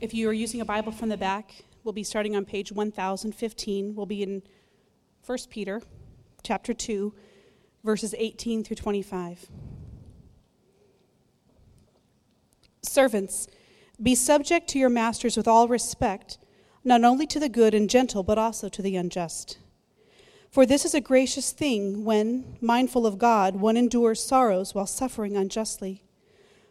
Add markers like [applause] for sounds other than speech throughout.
If you are using a Bible from the back, we'll be starting on page 1015. We'll be in 1 Peter chapter 2, verses 18 through 25. Servants, be subject to your masters with all respect, not only to the good and gentle, but also to the unjust. For this is a gracious thing when, mindful of God, one endures sorrows while suffering unjustly.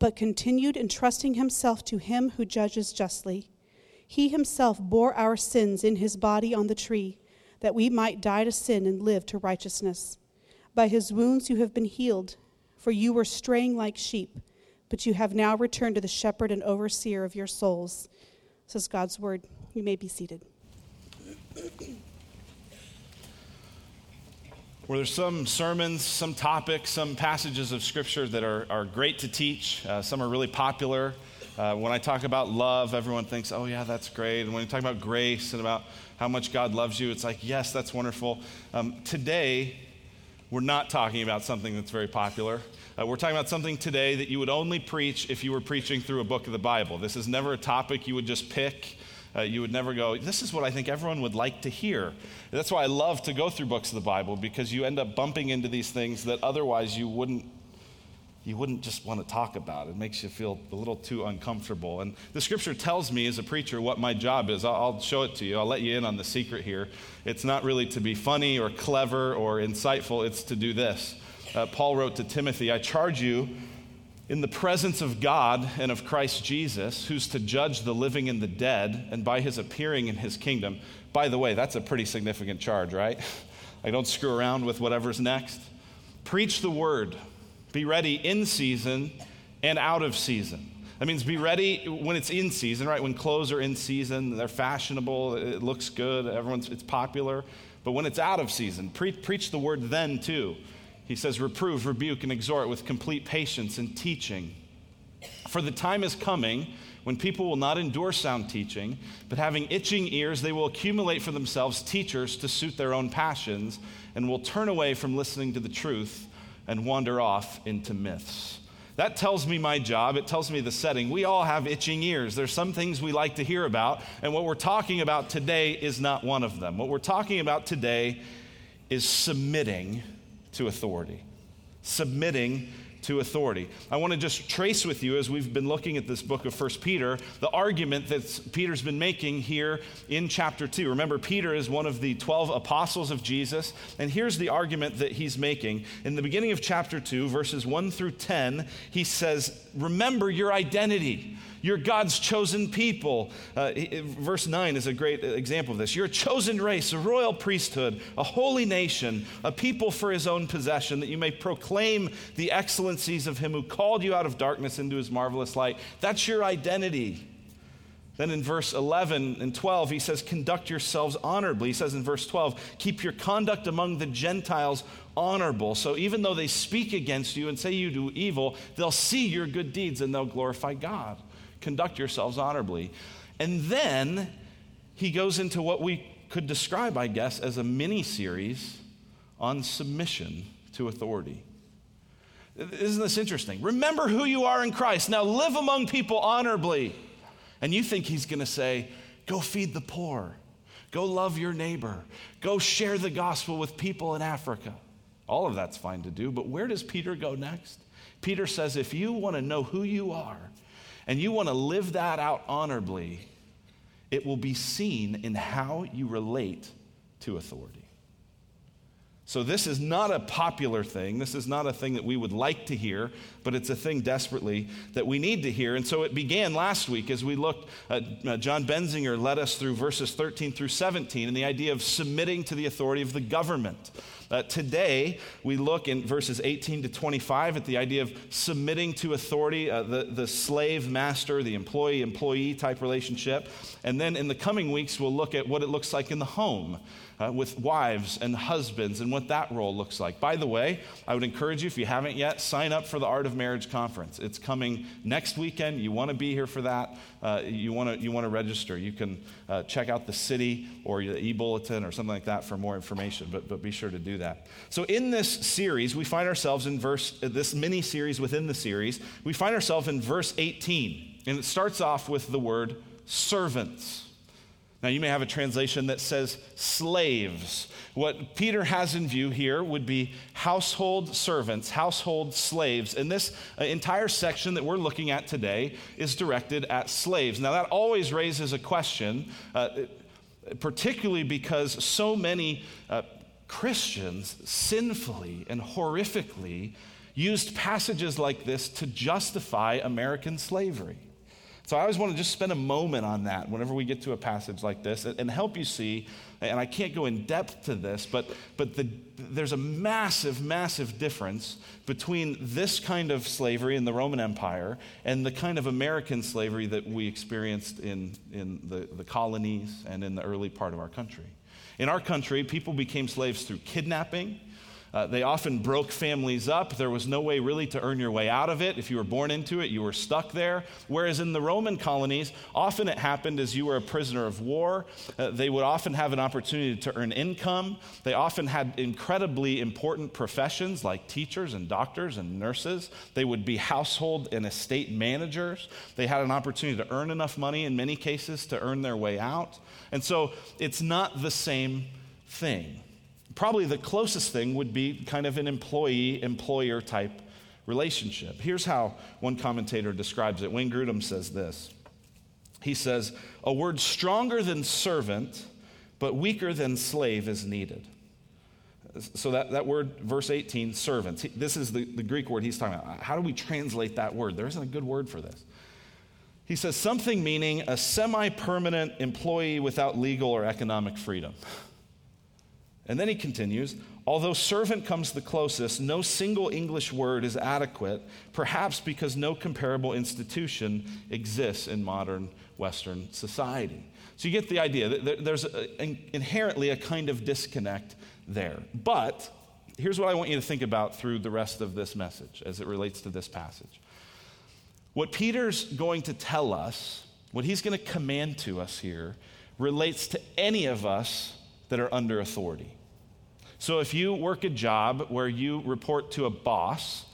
but continued entrusting himself to him who judges justly. He himself bore our sins in his body on the tree, that we might die to sin and live to righteousness. By his wounds you have been healed, for you were straying like sheep, but you have now returned to the shepherd and overseer of your souls. Says God's word. You may be seated. Where there's some sermons, some topics, some passages of Scripture that are, are great to teach. Uh, some are really popular. Uh, when I talk about love, everyone thinks, oh, yeah, that's great. And when you talk about grace and about how much God loves you, it's like, yes, that's wonderful. Um, today, we're not talking about something that's very popular. Uh, we're talking about something today that you would only preach if you were preaching through a book of the Bible. This is never a topic you would just pick uh, you would never go, this is what I think everyone would like to hear. That's why I love to go through books of the Bible because you end up bumping into these things that otherwise you wouldn't you wouldn't just want to talk about. It makes you feel a little too uncomfortable. And the scripture tells me as a preacher what my job is. I'll show it to you. I'll let you in on the secret here. It's not really to be funny or clever or insightful, it's to do this. Uh, Paul wrote to Timothy, I charge you in the presence of God and of Christ Jesus, who's to judge the living and the dead, and by his appearing in his kingdom. By the way, that's a pretty significant charge, right? [laughs] I don't screw around with whatever's next. Preach the word. Be ready in season and out of season. That means be ready when it's in season, right? When clothes are in season, they're fashionable, it looks good, everyone's it's popular. But when it's out of season, pre- preach the word then too. He says, Reprove, rebuke, and exhort with complete patience and teaching. For the time is coming when people will not endure sound teaching, but having itching ears, they will accumulate for themselves teachers to suit their own passions, and will turn away from listening to the truth and wander off into myths. That tells me my job. It tells me the setting. We all have itching ears. There's some things we like to hear about, and what we're talking about today is not one of them. What we're talking about today is submitting to authority. Submitting to authority. I want to just trace with you as we've been looking at this book of First Peter, the argument that Peter's been making here in chapter 2. Remember, Peter is one of the 12 apostles of Jesus, and here's the argument that he's making. In the beginning of chapter 2, verses 1 through 10, he says, Remember your identity. You're God's chosen people. Uh, verse 9 is a great example of this. You're a chosen race, a royal priesthood, a holy nation, a people for his own possession, that you may proclaim the excellencies of him who called you out of darkness into his marvelous light. That's your identity. Then in verse 11 and 12, he says, Conduct yourselves honorably. He says in verse 12, Keep your conduct among the Gentiles honorable. So even though they speak against you and say you do evil, they'll see your good deeds and they'll glorify God conduct yourselves honorably. And then he goes into what we could describe, I guess, as a mini series on submission to authority. Isn't this interesting? Remember who you are in Christ. Now live among people honorably. And you think he's going to say, go feed the poor, go love your neighbor, go share the gospel with people in Africa. All of that's fine to do, but where does Peter go next? Peter says, if you want to know who you are, and you want to live that out honorably, it will be seen in how you relate to authority. So, this is not a popular thing. This is not a thing that we would like to hear, but it's a thing desperately that we need to hear. And so it began last week as we looked, uh, uh, John Benzinger led us through verses 13 through 17 and the idea of submitting to the authority of the government. Uh, today, we look in verses 18 to 25 at the idea of submitting to authority, uh, the, the slave master, the employee employee type relationship. And then in the coming weeks, we'll look at what it looks like in the home uh, with wives and husbands and what that role looks like. By the way, I would encourage you, if you haven't yet, sign up for the Art of Marriage Conference. It's coming next weekend. You want to be here for that. Uh, you want to you want to register. You can uh, check out the city or the e-bulletin or something like that for more information. But but be sure to do that. So in this series, we find ourselves in verse this mini series within the series. We find ourselves in verse 18, and it starts off with the word servants. Now, you may have a translation that says slaves. What Peter has in view here would be household servants, household slaves. And this uh, entire section that we're looking at today is directed at slaves. Now, that always raises a question, uh, particularly because so many uh, Christians sinfully and horrifically used passages like this to justify American slavery. So I always want to just spend a moment on that whenever we get to a passage like this and, help you see. And I can't go in depth to this, but, but the, there's a massive, massive difference between this kind of slavery in the Roman Empire and the kind of American slavery that we experienced in, in the, the colonies and in the early part of our country. In our country, people became slaves through kidnapping uh, they often broke families up. There was no way really to earn your way out of it. If you were born into it, you were stuck there. Whereas in the Roman colonies, often it happened as you were a prisoner of war. Uh, they would often have an opportunity to earn income. They often had incredibly important professions like teachers and doctors and nurses. They would be household and estate managers. They had an opportunity to earn enough money in many cases to earn their way out. And so it's not the same thing. Probably the closest thing would be kind of an employee employer type relationship. Here's how one commentator describes it. Wayne Grudem says this He says, A word stronger than servant, but weaker than slave is needed. So that, that word, verse 18, servants, this is the, the Greek word he's talking about. How do we translate that word? There isn't a good word for this. He says something meaning a semi permanent employee without legal or economic freedom. And then he continues Although servant comes the closest, no single English word is adequate, perhaps because no comparable institution exists in modern Western society. So you get the idea. There's inherently a kind of disconnect there. But here's what I want you to think about through the rest of this message as it relates to this passage. What Peter's going to tell us, what he's going to command to us here, relates to any of us that are under authority. So if you work a job where you report to a boss,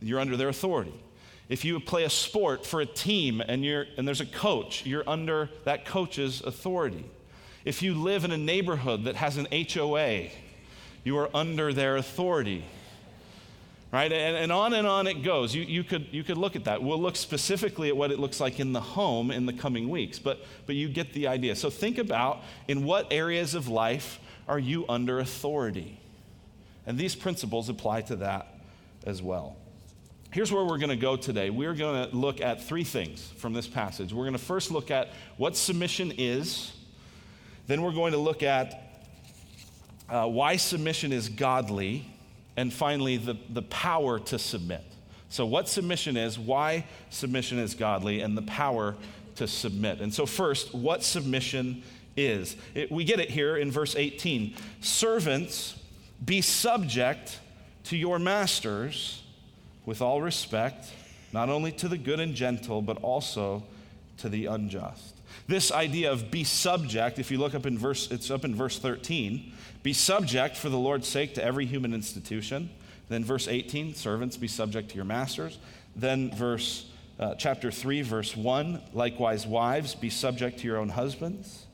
you're under their authority. If you play a sport for a team and, you're, and there's a coach, you're under that coach's authority. If you live in a neighborhood that has an HOA, you are under their authority. Right? And, and on and on it goes. You, you, could, you could look at that. We'll look specifically at what it looks like in the home in the coming weeks, but, but you get the idea. So think about in what areas of life are you under authority? And these principles apply to that as well. Here's where we're going to go today. We're going to look at three things from this passage. We're going to first look at what submission is, then we're going to look at uh, why submission is godly, and finally, the, the power to submit. So, what submission is, why submission is godly, and the power to submit. And so, first, what submission is. It, we get it here in verse 18. Servants, be subject to your masters with all respect, not only to the good and gentle, but also to the unjust. This idea of be subject, if you look up in verse, it's up in verse 13. Be subject for the Lord's sake to every human institution. Then verse 18, servants, be subject to your masters. Then verse uh, chapter 3, verse 1, likewise, wives, be subject to your own husbands.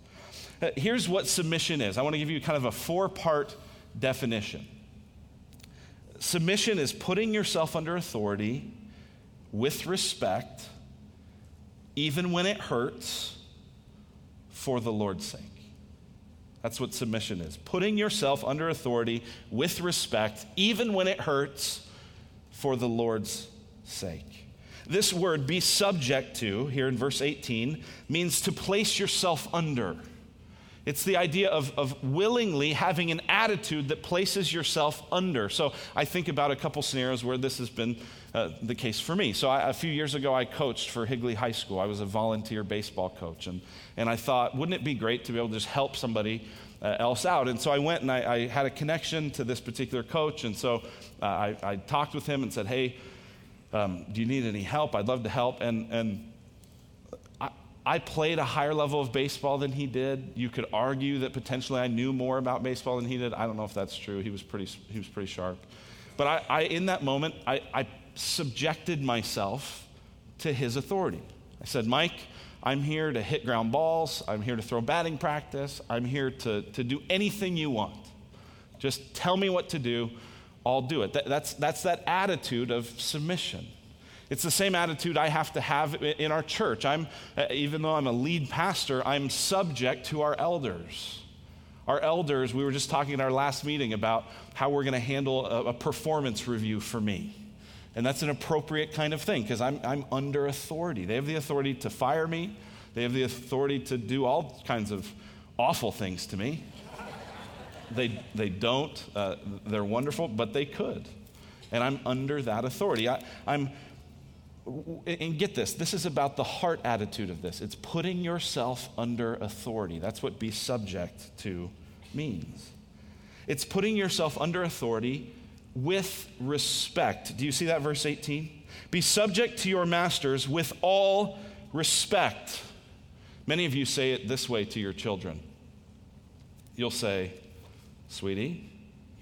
Uh, here's what submission is I want to give you kind of a four part definition. Submission is putting yourself under authority with respect, even when it hurts, for the Lord's sake. That's what submission is putting yourself under authority with respect, even when it hurts, for the Lord's sake. This word, be subject to, here in verse 18, means to place yourself under. It's the idea of, of willingly having an attitude that places yourself under. So I think about a couple scenarios where this has been uh, the case for me. So I, a few years ago, I coached for Higley High School. I was a volunteer baseball coach. And, and I thought, wouldn't it be great to be able to just help somebody uh, else out? And so I went and I, I, had a connection to this particular coach. And so uh, I, I, talked with him and said, hey, um, do you need any help? I'd love to help. And, and I played a higher level of baseball than he did. You could argue that potentially I knew more about baseball than he did. I don't know if that's true. He was pretty, he was pretty sharp. But I, I in that moment, I, I subjected myself to his authority. I said, Mike, I'm here to hit ground balls. I'm here to throw batting practice. I'm here to, to do anything you want. Just tell me what to do. I'll do it. That, that's, that's that attitude of submission. It's the same attitude I have to have in our church. I'm, uh, even though I'm a lead pastor, I'm subject to our elders. Our elders, we were just talking in our last meeting about how we're going to handle a, a, performance review for me. And that's an appropriate kind of thing because I'm, I'm under authority. They have the authority to fire me, they have the authority to do all kinds of awful things to me. They, they don't, uh, they're wonderful, but they could. And I'm under that authority. I, I'm and get this this is about the heart attitude of this. It's putting yourself under authority. That's what be subject to means. It's putting yourself under authority with respect. Do you see that verse 18 be subject to your masters with all respect. Many of you say it this way to your children. You'll say sweetie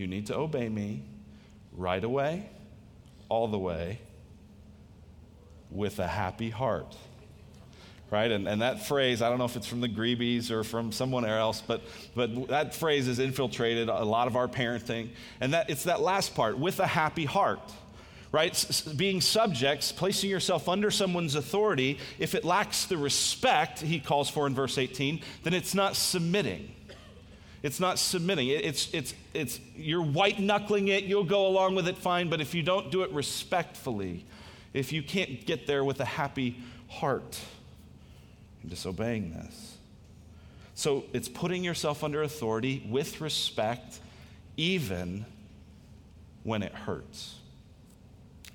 you need to obey me right away all the way with a happy heart. Right? And, and that phrase, I don't know if it's from the Greebies or from someone else, but, but that phrase has infiltrated a lot of our parenting. And that, it's that last part, with a happy heart right? Being subjects, placing yourself under someone's authority, if it lacks the respect he calls for in verse 18, then it's not submitting. It's not submitting. It's, it's, it's, you're white knuckling it, you'll go along with it fine, but if you don't do it respectfully, if you can't get there with a happy heart, you're disobeying this. So it's putting yourself under authority with respect, even when it hurts.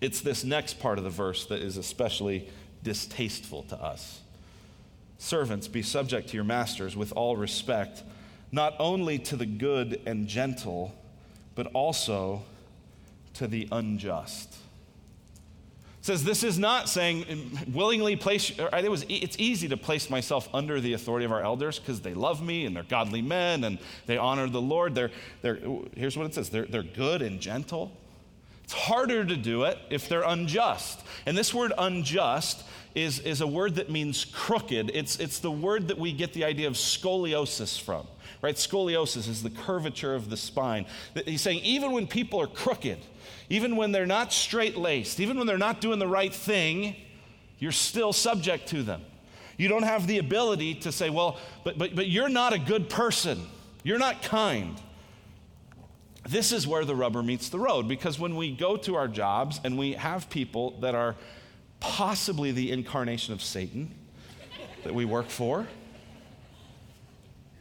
It's this next part of the verse that is especially distasteful to us. Servants, be subject to your masters with all respect, not only to the good and gentle, but also to the unjust says this is not saying um, willingly place it was it's easy to place myself under the authority of our elders because they love me and they're godly men and they honor the lord. They're, they're here's what it says they're, they're good and gentle it's harder to do it if they're unjust. And this word unjust is, is a word that means crooked. It's, it's the word that we get the idea of scoliosis from right scoliosis is the curvature of the spine he's saying even when people are crooked even when they're not straight laced, even when they're not doing the right thing, you're still subject to them. You don't have the ability to say, well, but, but, but you're not a good person. You're not kind. This is where the rubber meets the road because when we go to our jobs and we have people that are possibly the incarnation of Satan that we work for,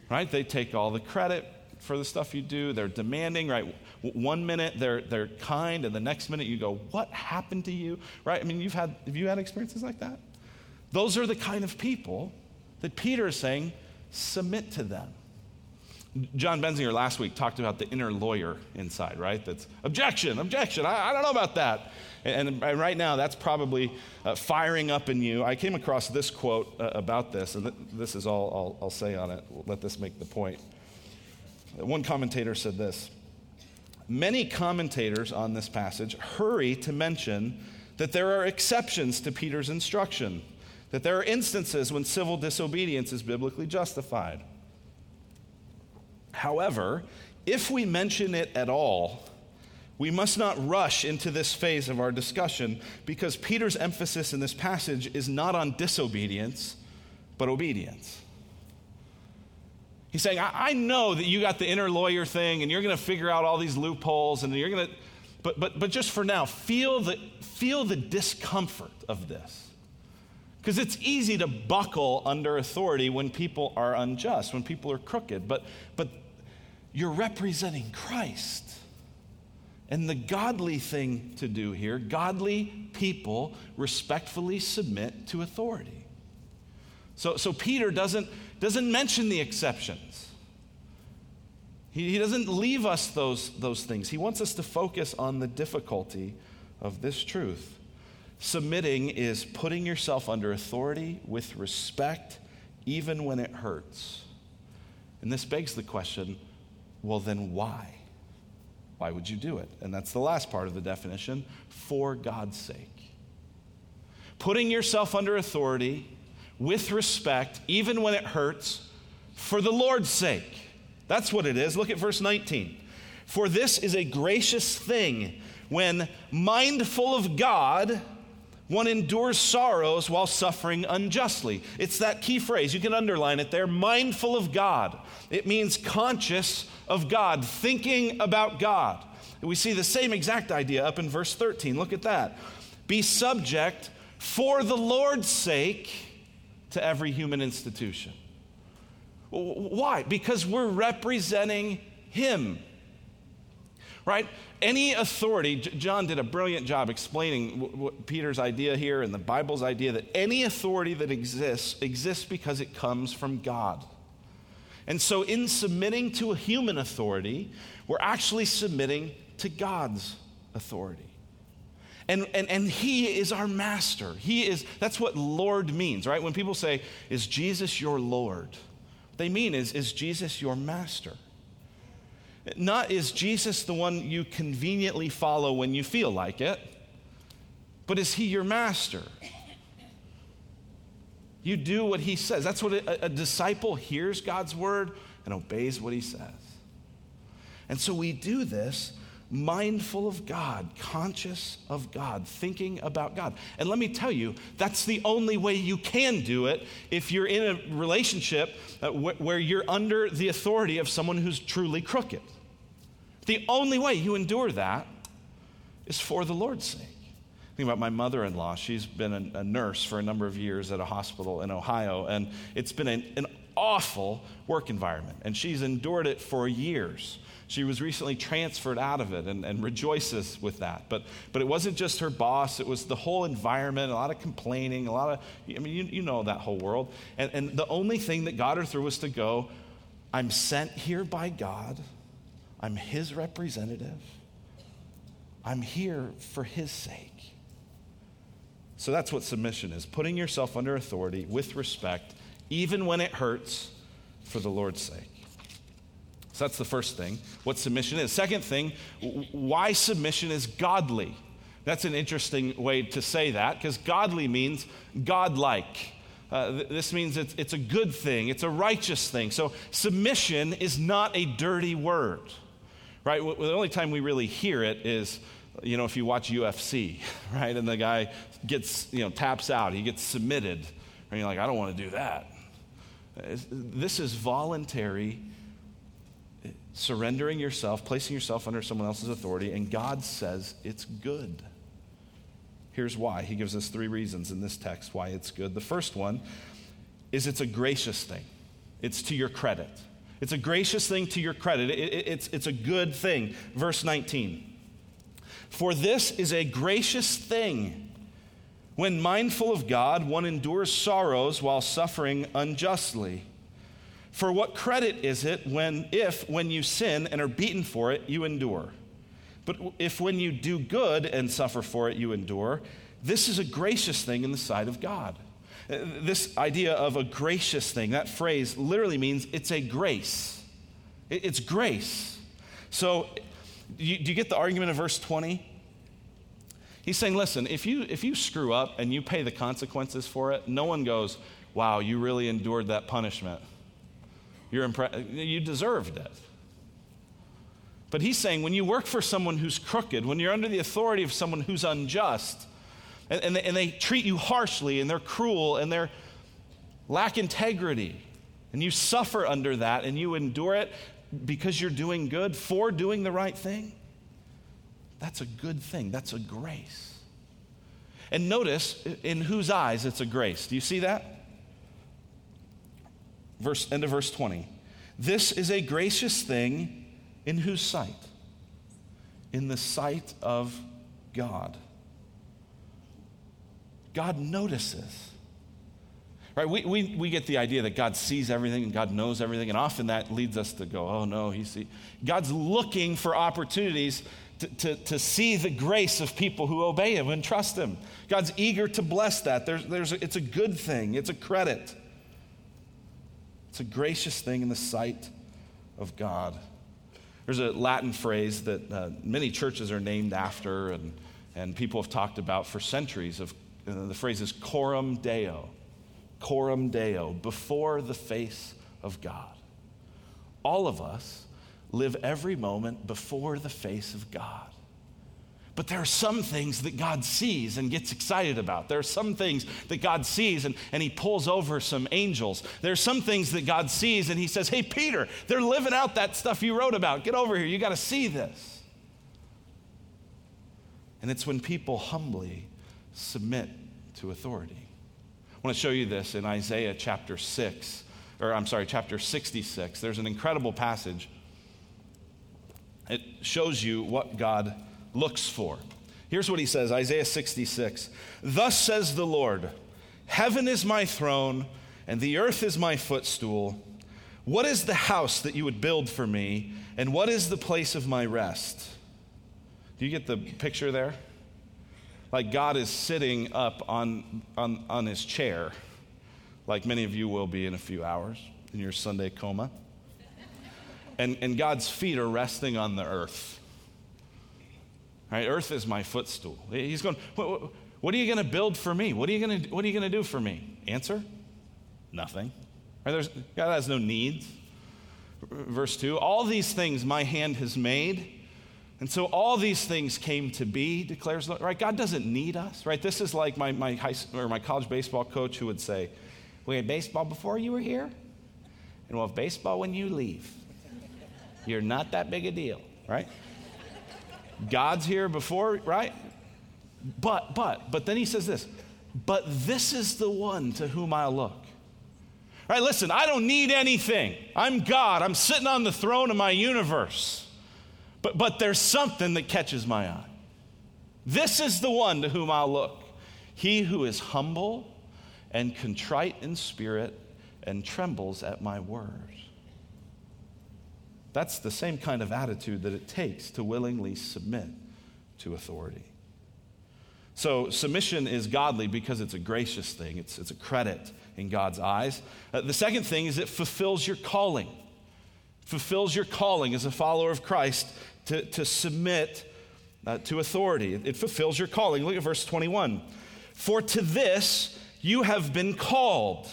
right? They take all the credit for the stuff you do. They're demanding, right? One minute they're, they're kind, and the next minute you go, What happened to you? Right? I mean, you've had, have you had experiences like that? Those are the kind of people that Peter is saying, submit to them. John Benzinger last week talked about the inner lawyer inside, right? That's objection, objection, I, I don't know about that. And, and, right now, that's probably uh, firing up in you. I came across this quote uh, about this, and th- this is all I'll, I'll say on it. We'll Let this make the point. One commentator said this Many commentators on this passage hurry to mention that there are exceptions to Peter's instruction, that there are instances when civil disobedience is biblically justified. However, if we mention it at all, we must not rush into this phase of our discussion because Peter's emphasis in this passage is not on disobedience, but obedience. He's saying, I, I know that you got the inner lawyer thing and you're going to figure out all these loopholes and you're going to, but, but, but just for now, feel the, feel the discomfort of this. Because it's easy to buckle under authority when people are unjust, when people are crooked, but, but you're representing Christ. And the godly thing to do here, godly people respectfully submit to authority. So, so Peter doesn't, doesn't mention the exceptions. He, he doesn't leave us those, those things. He wants us to focus on the difficulty of this truth. Submitting is putting yourself under authority with respect, even when it hurts. And this begs the question well, then why? Why would you do it? And that's the last part of the definition for God's sake. Putting yourself under authority with respect, even when it hurts, for the Lord's sake. That's what it is. Look at verse 19. For this is a gracious thing when, mindful of God, one endures sorrows while suffering unjustly. It's that key phrase. You can underline it there mindful of God. It means conscious of God, thinking about God. We see the same exact idea up in verse 13. Look at that. Be subject for the Lord's sake to every human institution. Why? Because we're representing Him. Right? Any authority, John did a brilliant job explaining Peter's idea here and the Bible's idea that any authority that exists exists because it comes from God. And so, in submitting to a human authority, we're actually submitting to God's authority. And, and, and he is our master. He is, that's what Lord means, right? When people say, Is Jesus your Lord? What they mean is, Is Jesus your master? Not is Jesus the one you conveniently follow when you feel like it, but is he your master? You do what he says. That's what a, a, disciple hears God's word and obeys what he says. And so we do this mindful of God, conscious of God, thinking about God. And let me tell you, that's the only way you can do it if you're in a relationship uh, where you're under the authority of someone who's truly crooked. The only way you endure that is for the Lord's sake. Think about my mother in law. She's been a, a, nurse for a number of years at a hospital in Ohio, and it's been an, an awful work environment, and she's endured it for years. She was recently transferred out of it and, and rejoices with that. But, but it wasn't just her boss, it was the whole environment, a lot of complaining, a lot of, I mean, you, you know that whole world. And, and the only thing that got her through was to go, I'm sent here by God, I'm His representative, I'm here for His sake. So that's what submission is putting yourself under authority with respect, even when it hurts, for the Lord's sake. So that's the first thing, what submission is. Second thing, why submission is godly. That's an interesting way to say that because godly means godlike. Uh, th- this means it's, it's a good thing, it's a righteous thing. So submission is not a dirty word, right? The only time we really hear it is you know, if you watch UFC, [laughs] right, and the guy gets, you know, taps out, he gets submitted, and you're like, I don't want to do that. This is voluntary eh, surrendering yourself, placing yourself under someone else's authority, and God says it's good. Here's why. He gives us three reasons in this text why it's good. The first one is it's a gracious thing, it's to your credit. It's a gracious thing to your credit. It, it, it's, it's a good thing. Verse 19. For this is a gracious thing. When mindful of God, one endures sorrows while suffering unjustly. For what credit is it when, if, when you sin and are beaten for it, you endure? But if when you do good and suffer for it, you endure, this is a gracious thing in the sight of God. This idea of a gracious thing, that phrase literally means it's a grace. It's grace. So do you, do you get the argument of verse 20? He's saying, listen, if you, if you screw up and you pay the consequences for it, no one goes, wow, you really endured that punishment. You're impre- you deserved it. But he's saying when you work for someone who's crooked, when you're under the authority of someone who's unjust, and, and, they, and they treat you harshly and they're cruel and they're lack integrity, and you suffer under that and you endure it because you're doing good, for doing the right thing, that's a good thing. That's a grace. And notice in whose eyes it's a grace. Do you see that? Verse end of verse 20. This is a gracious thing in whose sight? In the sight of God. God notices. Right? We, we, we get the idea that God sees everything and God knows everything, and often that leads us to go, oh no, he see. God's looking for opportunities to, to, to see the grace of people who obey him and trust him. God's eager to bless that. There's, there's it's a good thing, it's a credit. It's a gracious thing in the sight of God. There's a Latin phrase that uh, many churches are named after, and, and people have talked about for centuries. Of the phrase is coram deo coram deo, before the face of God. All of us live every moment before the face of God. But there are some things that God sees and gets excited about. There are some things that God sees and, and he pulls over some angels. There are some things that God sees and he says, Hey, Peter, they're living out that stuff you wrote about. Get over here. You got to see this. And it's when people humbly submit to authority. I want to show you this in Isaiah chapter 6, or I'm sorry, chapter 66. There's an incredible passage. It shows you what God looks for. Here's what he says Isaiah 66 Thus says the Lord, Heaven is my throne, and the earth is my footstool. What is the house that you would build for me, and what is the place of my rest? Do you get the picture there? Like God is sitting up on, on, on his chair, like many of you will be in a few hours in your Sunday coma. And, and God's feet are resting on the earth. Right? Earth is my footstool. He's going, what, what are you going to build for me? What are you going to, what are you going to do for me? Answer? Nothing. Right? There's, God has no needs. Verse 2 All these things my hand has made and so all these things came to be, declares right? God doesn't need us, right? This is like my, my, high, or my college baseball coach who would say, We had baseball before you were here, and we'll have baseball when you leave. You're not that big a deal, right? God's here before, right? But, but, but then he says this, but this is the one to whom I'll look. Right, listen, I don't need anything. I'm God. I'm sitting on the throne of my universe. But, but there's something that catches my eye. This is the one to whom I'll look. He who is humble and contrite in spirit and trembles at my words. That's the same kind of attitude that it takes to willingly submit to authority. So, submission is godly because it's a gracious thing, it's, it's a credit in God's eyes. Uh, the second thing is it fulfills your calling. Fulfills your calling as a follower of Christ to, to submit uh, to authority. It fulfills your calling. Look at verse 21. For to this you have been called.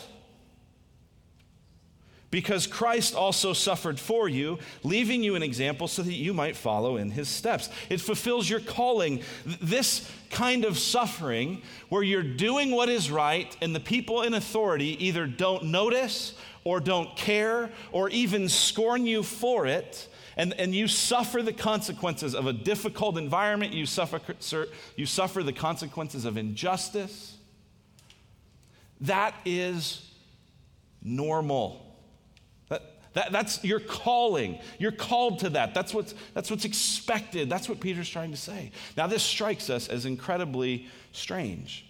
Because Christ also suffered for you, leaving you an example so that you might follow in his steps. It fulfills your calling. This kind of suffering, where you're doing what is right, and the people in authority either don't notice or don't care or even scorn you for it, and, and you suffer the consequences of a difficult environment, you suffer, you suffer the consequences of injustice. That is normal. That, that, that's your calling. You're called to that. That's what's, that's what's expected. That's what Peter's trying to say. Now, this strikes us as incredibly strange,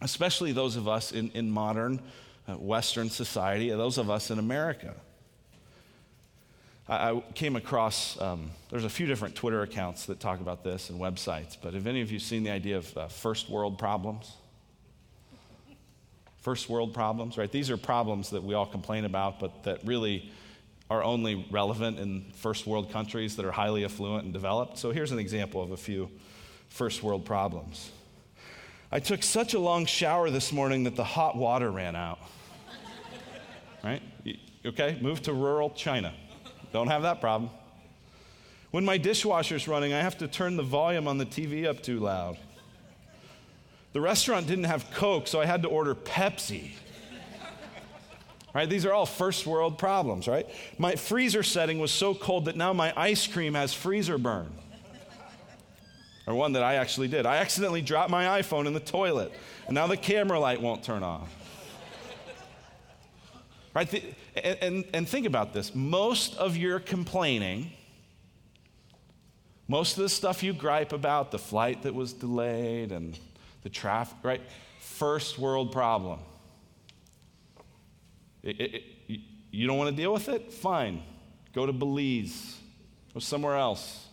especially those of us in, in modern uh, Western society, those of us in America. I, came across, um, there's a few different Twitter accounts that talk about this and websites, but have any of you seen the idea of uh, first world problems? First world problems, right? These are problems that we all complain about, but that really are only relevant in first world countries that are highly affluent and developed. So here's an example of a few first world problems. I took such a long shower this morning that the hot water ran out. [laughs] right? Okay, move to rural China. Don't have that problem. When my dishwasher's running, I have to turn the volume on the TV up too loud. The restaurant didn't have Coke, so I had to order Pepsi. Right? These are all first world problems, right? My freezer setting was so cold that now my ice cream has freezer burn. or one that I actually did. I accidentally dropped my iPhone in the toilet, and now the camera light won't turn off. Right? and, and, and think about this most of your complaining, most of the stuff you gripe about, the flight that was delayed and the traffic, right? First world problem. It, it, it, you don't want to deal with it? Fine. Go to Belize. or somewhere else.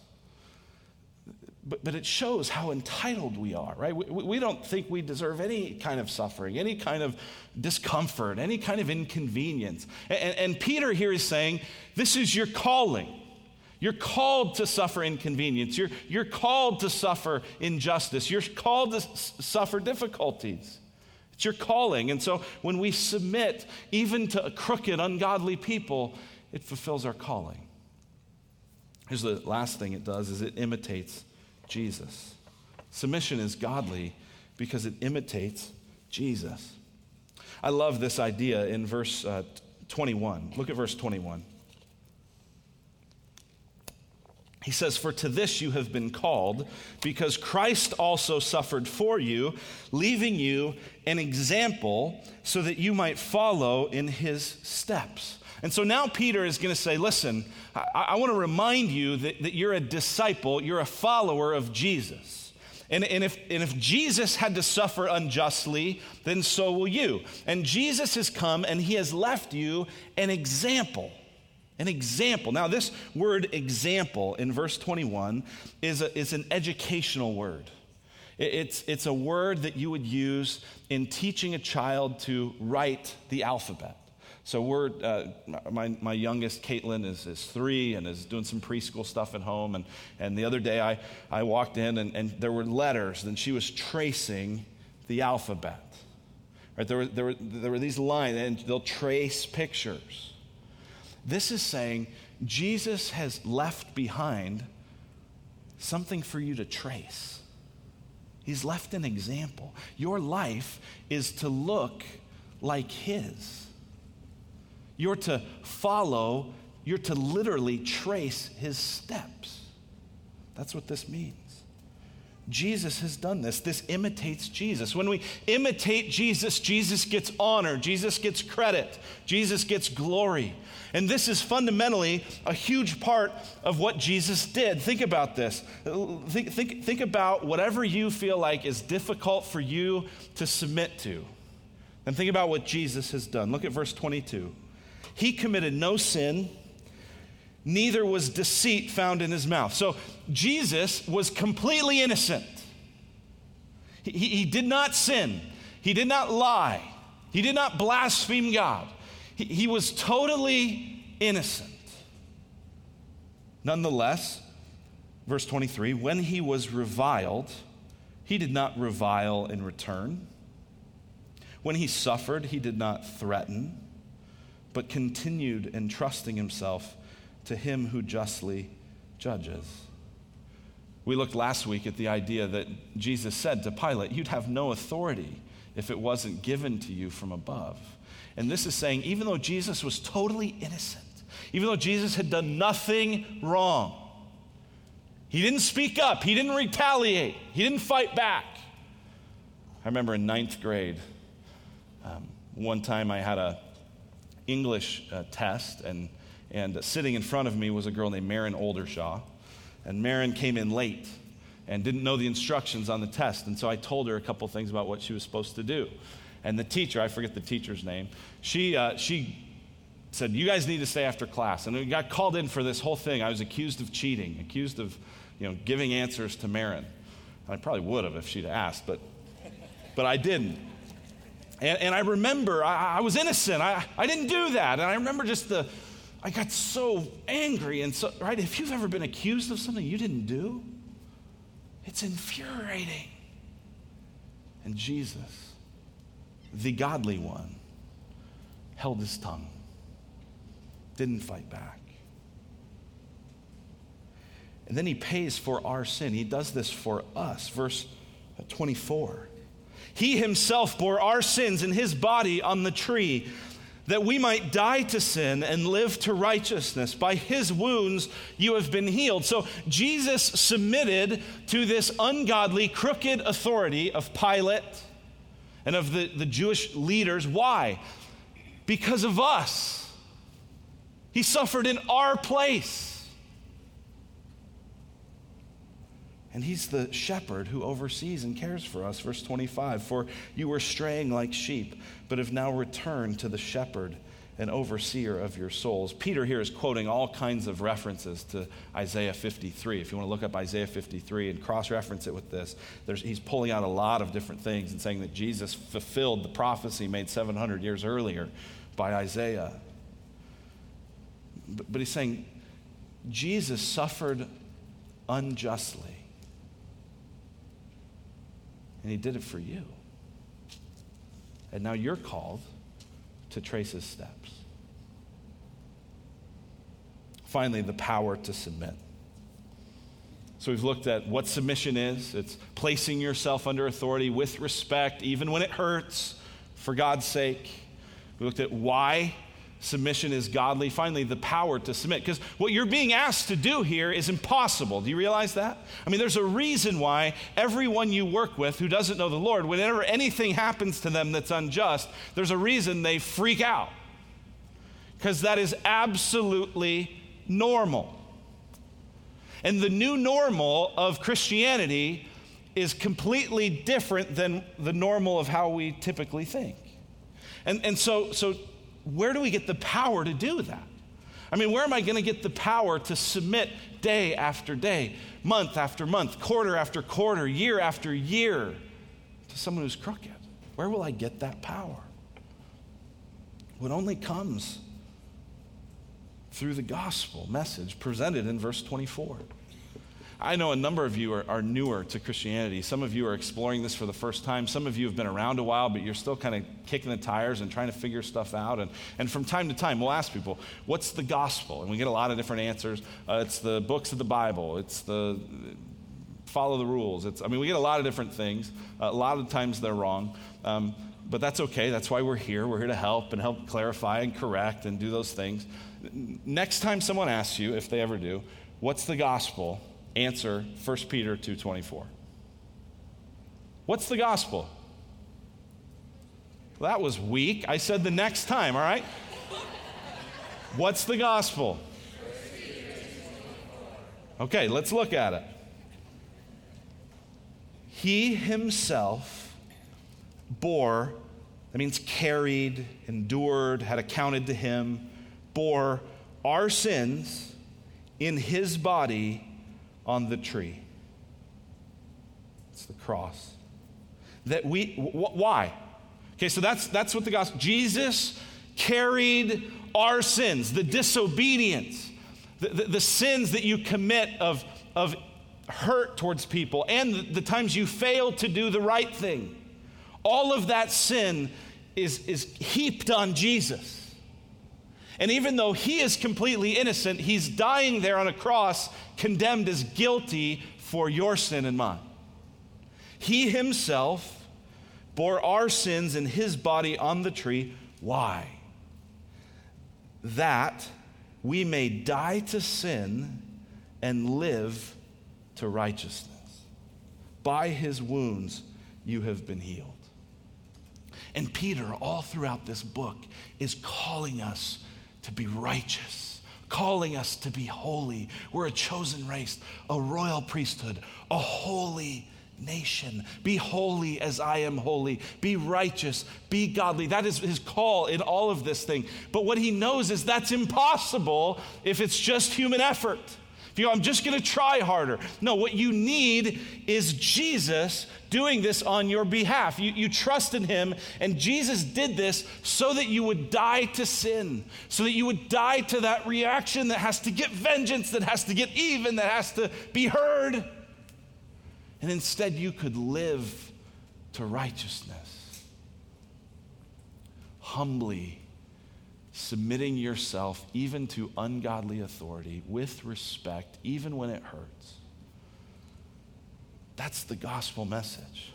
But, but it shows how entitled we are, right? We, we don't think we deserve any kind of suffering, any kind of discomfort, any kind of inconvenience. And, and Peter here is saying, This is your calling. You're called to suffer inconvenience. You're, you're called to suffer injustice. You're called to s- suffer difficulties. It's your calling. And so when we submit even to crooked, ungodly people, it fulfills our calling. Here's the last thing it does is it imitates Jesus. Submission is godly because it imitates Jesus. I love this idea in verse uh, 21. Look at verse 21. He says, For to this you have been called, because Christ also suffered for you, leaving you an example so that you might follow in his steps. And so now Peter is going to say, Listen, I, I want to remind you that, that you're a disciple, you're a follower of Jesus. And, and, if, and if Jesus had to suffer unjustly, then so will you. And Jesus has come and he has left you an example. An example. Now, this word example in verse 21 is, a, is an educational word. It's, it's a word that you would use in teaching a child to write the alphabet. So we're, uh, my, my youngest, Caitlin, is, is three and is doing some preschool stuff at home. And, and the other day I, I walked in and, and there were letters and she was tracing the alphabet. Right, there, were, there, were, there were these lines and they'll trace pictures. This is saying Jesus has left behind something for you to trace. He's left an example. Your life is to look like His. You're to follow, you're to literally trace His steps. That's what this means. Jesus has done this. This imitates Jesus. When we imitate Jesus, Jesus gets honor, Jesus gets credit, Jesus gets glory. And this is fundamentally a huge part of what Jesus did. Think about this. Think, think, think about whatever you feel like is difficult for you to submit to. And think about what Jesus has done. Look at verse 22. He committed no sin, neither was deceit found in his mouth. So Jesus was completely innocent. He, he, did not sin, he did not lie, he did not blaspheme God. He, he was totally innocent. Nonetheless, verse 23 when he was reviled, he did not revile in return. When he suffered, he did not threaten, but continued entrusting himself to him who justly judges. We looked last week at the idea that Jesus said to Pilate, You'd have no authority if it wasn't given to you from above. And this is saying, even though Jesus was totally innocent, even though Jesus had done nothing wrong, he didn't speak up, he didn't retaliate, he didn't fight back. I remember in ninth grade, um, one time I had a English uh, test, and, and sitting in front of me was a girl named Marin Oldershaw. And Marin came in late and didn't know the instructions on the test. And so I told her a couple things about what she was supposed to do. And the teacher, I forget the teacher's name, she, uh, she said, You guys need to stay after class. And we got called in for this whole thing. I was accused of cheating, accused of you know, giving answers to Marin. I probably would have if she'd asked, but, but I didn't. And, and I remember I, I was innocent. I, I didn't do that. And I remember just the, I got so angry. And so, right, if you've ever been accused of something you didn't do, it's infuriating. And Jesus, the godly one, held his tongue, didn't fight back. And then he pays for our sin. He does this for us. Verse 24. He himself bore our sins in his body on the tree, that we might die to sin and live to righteousness. By his wounds you have been healed. So Jesus submitted to this ungodly, crooked authority of Pilate and of the, the Jewish leaders. Why? Because of us. He suffered in our place. And he's the shepherd who oversees and cares for us. Verse 25 For you were straying like sheep, but have now returned to the shepherd and overseer of your souls. Peter here is quoting all kinds of references to Isaiah 53. If you want to look up Isaiah 53 and cross reference it with this, he's pulling out a lot of different things and saying that Jesus fulfilled the prophecy made 700 years earlier by Isaiah. But, but he's saying Jesus suffered unjustly. And he did it for you. And now you're called to trace his steps. Finally, the power to submit. So we've looked at what submission is it's placing yourself under authority with respect, even when it hurts, for God's sake. We looked at why submission is godly. Finally, the power to submit. Because what you're being asked to do here is impossible. Do you realize that? I mean, there's a reason why everyone you work with who doesn't know the Lord, whenever anything happens to them that's unjust, there's a reason they freak out. Because that is absolutely normal. And the new normal of Christianity is completely different than the normal of how we typically think. And, and so, so where do we get the power to do that? I mean, where am I going to get the power to submit day after day, month after month, quarter after quarter, year after year to someone who's crooked? Where will I get that power? It only comes through the gospel message presented in verse 24. I know a number of you are, are, newer to Christianity. Some of you are exploring this for the first time. Some of you have been around a while, but you're still kind of kicking the tires and trying to figure stuff out. And, and from time to time, we'll ask people, What's the gospel? And we get a lot of different answers. Uh, it's the books of the Bible, it's the follow the rules. It's, I mean, we get a lot of different things. Uh, a lot of times they're wrong. Um, but that's okay. That's why we're here. We're here to help and help clarify and correct and do those things. Next time someone asks you, if they ever do, what's the gospel? Answer 1 Peter 2:24. What's the gospel? Well, that was weak. I said the next time, all right? What's the gospel? Okay, let's look at it. He himself bore, that means carried, endured, had accounted to him, bore our sins in his body on the tree. It's the cross. That we, wh- why? Okay, so that's, that's what the gospel, Jesus carried our sins, the disobedience, the, the, the sins that you commit of, of hurt towards people, and the, the times you fail to do the right thing. All of that sin is, is heaped on Jesus. And even though he is completely innocent, he's dying there on a cross, condemned as guilty for your sin and mine. He himself bore our sins in his body on the tree. Why? That we may die to sin and live to righteousness. By his wounds you have been healed. And Peter, all throughout this book, is calling us to be righteous, calling us to be holy. We're a chosen race, a royal priesthood, a holy nation. Be holy as I am holy. Be righteous. Be godly. That is his call in all of this thing. But what he knows is that's impossible if it's just human effort. If you I'm just going to try harder. No, what you need is Jesus doing this on your behalf. You, you trust in him, and Jesus did this so that you would die to sin, so that you would die to that reaction that has to get vengeance, that has to get even, that has to be heard. And instead, you could live to righteousness. Humbly submitting yourself even to ungodly authority with respect, even when it hurts. That's the gospel message.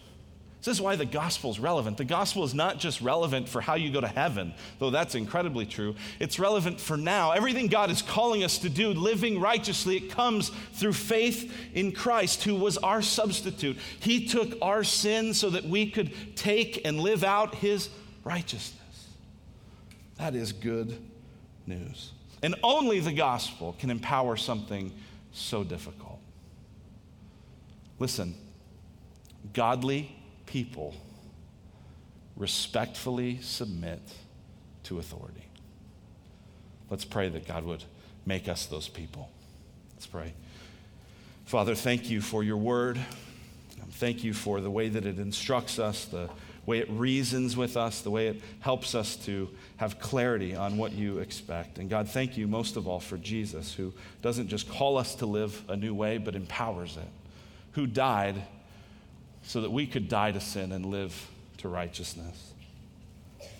This is why the gospel is relevant. The gospel is not just relevant for how you go to heaven, though that's incredibly true. It's relevant for now. Everything God is calling us to do, living righteously, it comes through faith in Christ, who was our substitute. He took our sin so that we could take and live out his righteousness. That is good news. And only the gospel can empower something so difficult. Listen, godly people respectfully submit to authority. Let's pray that God would make us those people. Let's pray. Father, thank you for your word. Thank you for the way that it instructs us, the way it reasons with us, the way it helps us to have clarity on what you expect. And God, thank you most of all for Jesus, who doesn't just call us to live a new way, but empowers it, who died so that we could die to sin and live to righteousness.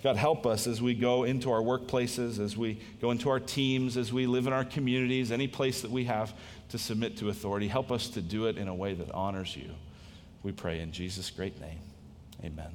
God, help us as we go into our workplaces, as we go into our teams, as we live in our communities, any place that we have to submit to authority. Help us to do it in a way that honors you. We pray in Jesus' great name. Amen.